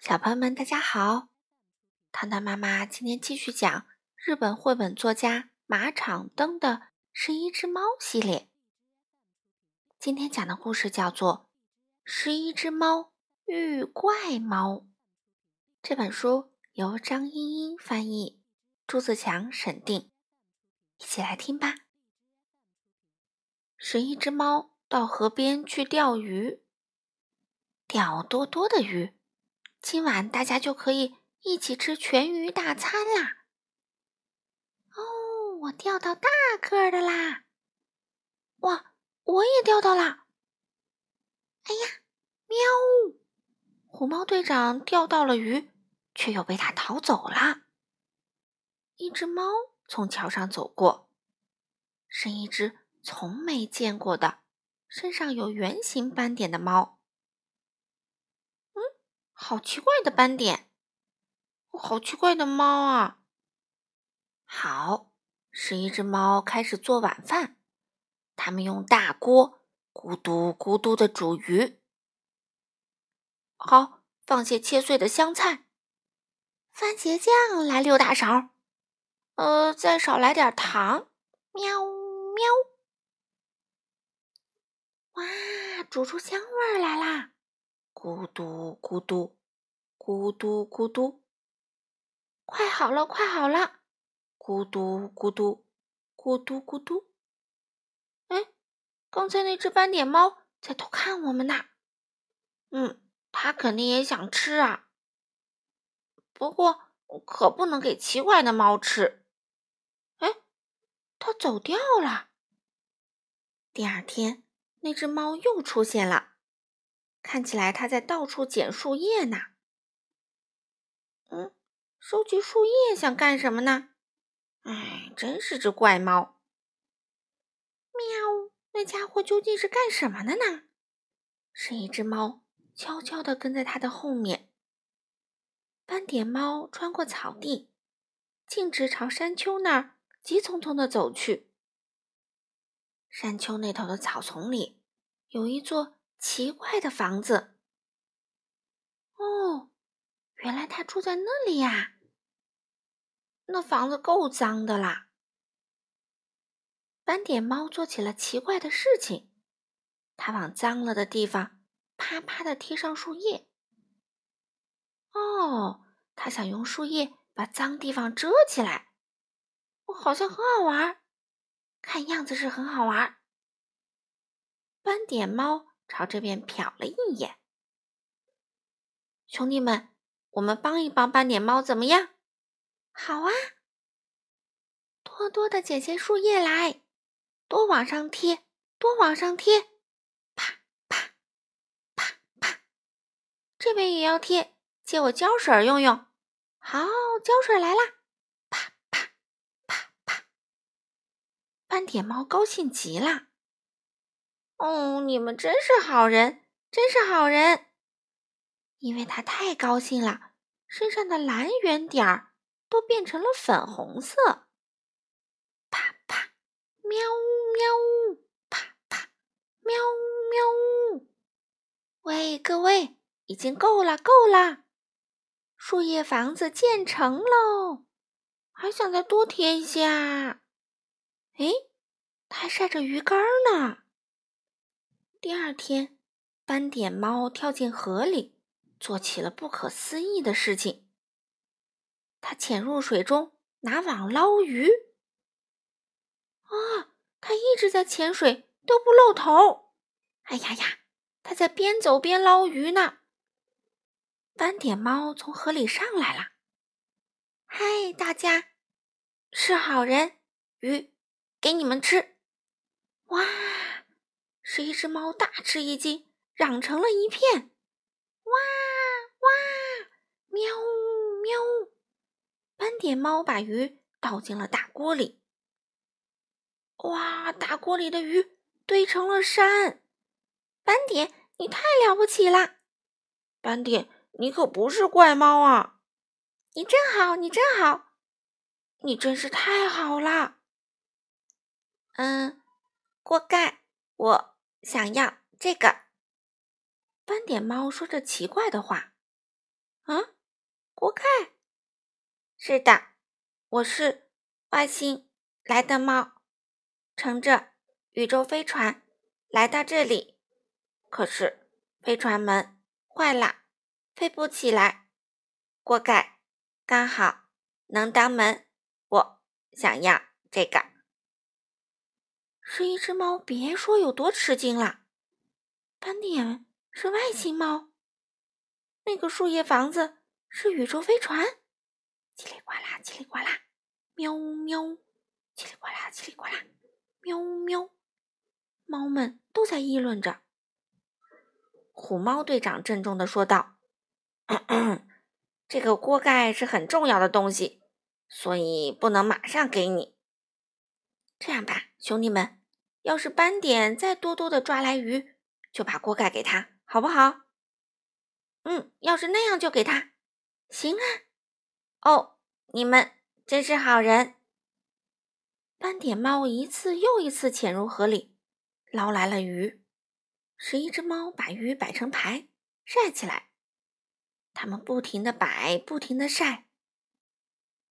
小朋友们，大家好！糖糖妈妈今天继续讲日本绘本作家马场灯的《十一只猫》系列。今天讲的故事叫做《十一只猫遇怪猫》。这本书由张茵茵翻译，朱自强审定。一起来听吧。十一只猫到河边去钓鱼，钓多多的鱼。今晚大家就可以一起吃全鱼大餐啦！哦，我钓到大个的啦！哇，我也钓到啦！哎呀，喵！虎猫队长钓到了鱼，却又被他逃走了。一只猫从桥上走过，是一只从没见过的、身上有圆形斑点的猫。好奇怪的斑点，好奇怪的猫啊！好，十一只猫开始做晚饭。他们用大锅咕嘟咕嘟的煮鱼。好，放些切碎的香菜，番茄酱来六大勺。呃，再少来点糖。喵喵！哇，煮出香味儿来啦！咕嘟咕嘟，咕嘟咕嘟，快好了，快好了！咕嘟咕嘟，咕嘟咕嘟。哎，刚才那只斑点猫在偷看我们呢。嗯，它肯定也想吃啊。不过可不能给奇怪的猫吃。哎，它走掉了。第二天，那只猫又出现了。看起来它在到处捡树叶呢。嗯，收集树叶想干什么呢？哎，真是只怪猫！喵，那家伙究竟是干什么的呢？是一只猫悄悄地跟在它的后面。斑点猫穿过草地，径直朝山丘那儿急匆匆地走去。山丘那头的草丛里有一座。奇怪的房子，原来他住在那里呀。那房子够脏的啦。斑点猫做起了奇怪的事情，它往脏了的地方啪啪的贴上树叶。哦，它想用树叶把脏地方遮起来，好像很好玩，看样子是很好玩。斑点猫。朝这边瞟了一眼，兄弟们，我们帮一帮斑点猫怎么样？好啊，多多的捡些树叶来，多往上贴，多往上贴，啪啪啪啪，这边也要贴，借我胶水用用。好，胶水来啦，啪啪啪啪，斑点猫高兴极了。哦，你们真是好人，真是好人！因为他太高兴了，身上的蓝圆点儿都变成了粉红色。啪啪，喵喵，啪啪，喵喵。喂，各位，已经够了，够了！树叶房子建成喽，还想再多贴一些啊？哎，它还晒着鱼干呢。第二天，斑点猫跳进河里，做起了不可思议的事情。他潜入水中拿网捞鱼。啊，他一直在潜水，都不露头。哎呀呀，他在边走边捞鱼呢。斑点猫从河里上来了。嗨，大家，是好人，鱼给你们吃。哇！是一只猫大吃一惊，嚷成了一片：“哇，喵喵！”斑点猫把鱼倒进了大锅里。哇，大锅里的鱼堆成了山。斑点，你太了不起了！斑点，你可不是怪猫啊！你真好，你真好，你真是太好了。嗯，锅盖，我。想要这个斑点猫说着奇怪的话，啊，锅盖是的，我是外星来的猫，乘着宇宙飞船来到这里。可是飞船门坏了，飞不起来。锅盖刚好能当门，我想要这个。是一只猫，别说有多吃惊了。斑点是外星猫，那个树叶房子是宇宙飞船。叽里呱啦，叽里呱啦，喵呜喵，叽里呱啦，叽里呱啦，喵呜喵，猫们都在议论着。虎猫队长郑重的说道：“这个锅盖是很重要的东西，所以不能马上给你。这样吧，兄弟们，要是斑点再多多的抓来鱼，就把锅盖给他，好不好？嗯，要是那样就给他，行啊。哦，你们真是好人。斑点猫一次又一次潜入河里，捞来了鱼。十一只猫把鱼摆成排，晒起来。它们不停的摆，不停的晒，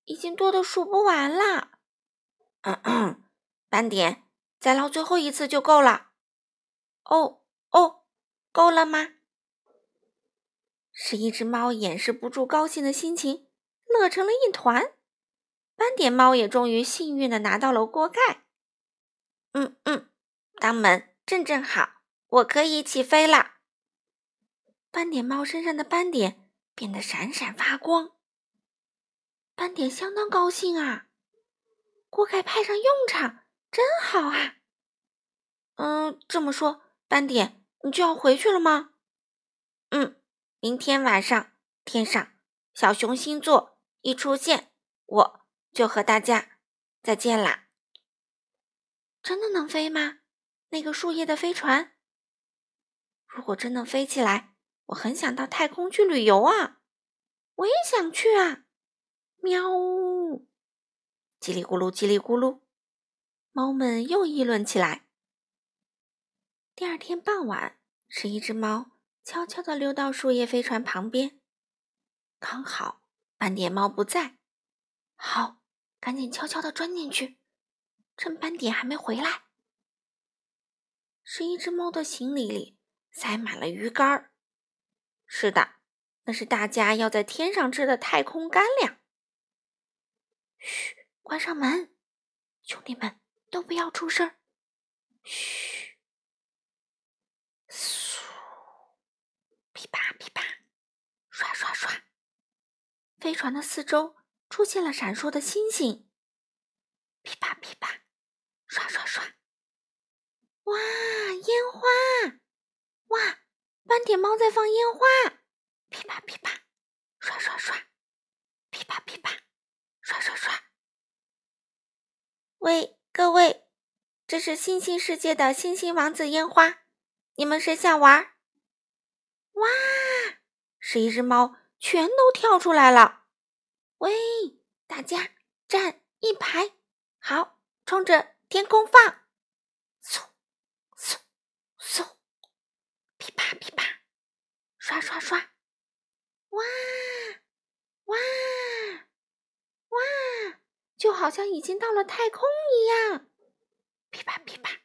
已经多的数不完了。斑点，再捞最后一次就够了。哦哦，够了吗？十一只猫掩饰不住高兴的心情，乐成了一团。斑点猫也终于幸运的拿到了锅盖。嗯嗯，当门正正好。我可以起飞了！斑点猫身上的斑点变得闪闪发光，斑点相当高兴啊！锅盖派上用场，真好啊！嗯，这么说，斑点，你就要回去了吗？嗯，明天晚上天上小熊星座一出现，我就和大家再见啦！真的能飞吗？那个树叶的飞船？如果真能飞起来，我很想到太空去旅游啊！我也想去啊！喵！叽里咕噜，叽里咕噜，猫们又议论起来。第二天傍晚，是一只猫悄悄地溜到树叶飞船旁边，刚好斑点猫不在。好，赶紧悄悄地钻进去，趁斑点还没回来。是一只猫的行李里。塞满了鱼干儿，是的，那是大家要在天上吃的太空干粮。嘘，关上门，兄弟们都不要出声。嘘，嗖，噼啪噼啪，刷刷刷，飞船的四周出现了闪烁的星星。噼啪噼啪，刷刷刷，哇，烟花！哇！斑点猫在放烟花，噼啪噼啪，刷刷刷，噼啪噼啪，刷刷刷。喂，各位，这是星星世界的星星王子烟花，你们谁想玩？哇！十一只猫全都跳出来了。喂，大家站一排，好，冲着天空放。嗖，嗖，嗖，噼啪噼啪刷刷刷！哇哇哇！就好像已经到了太空一样。噼啪噼啪，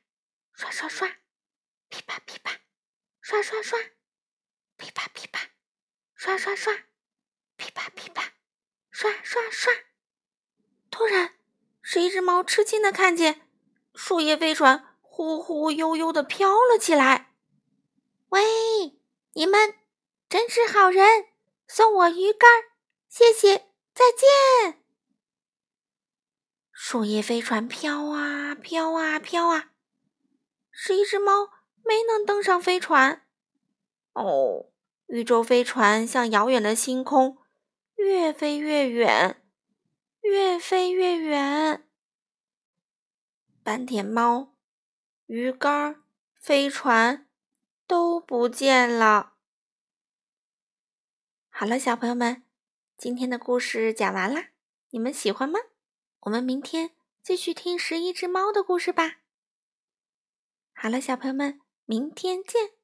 刷刷刷！噼啪噼啪，刷刷刷！噼啪噼啪，刷刷刷！噼啪噼啪，刷刷刷！突然，是一只猫吃惊的看见树叶飞船忽忽悠悠的飘了起来。喂，你们！真是好人，送我鱼竿，谢谢，再见。树叶飞船飘啊飘啊飘啊，是一只猫没能登上飞船。哦，宇宙飞船向遥远的星空越飞越远，越飞越远。斑点猫、鱼竿、飞船都不见了。好了，小朋友们，今天的故事讲完啦，你们喜欢吗？我们明天继续听十一只猫的故事吧。好了，小朋友们，明天见。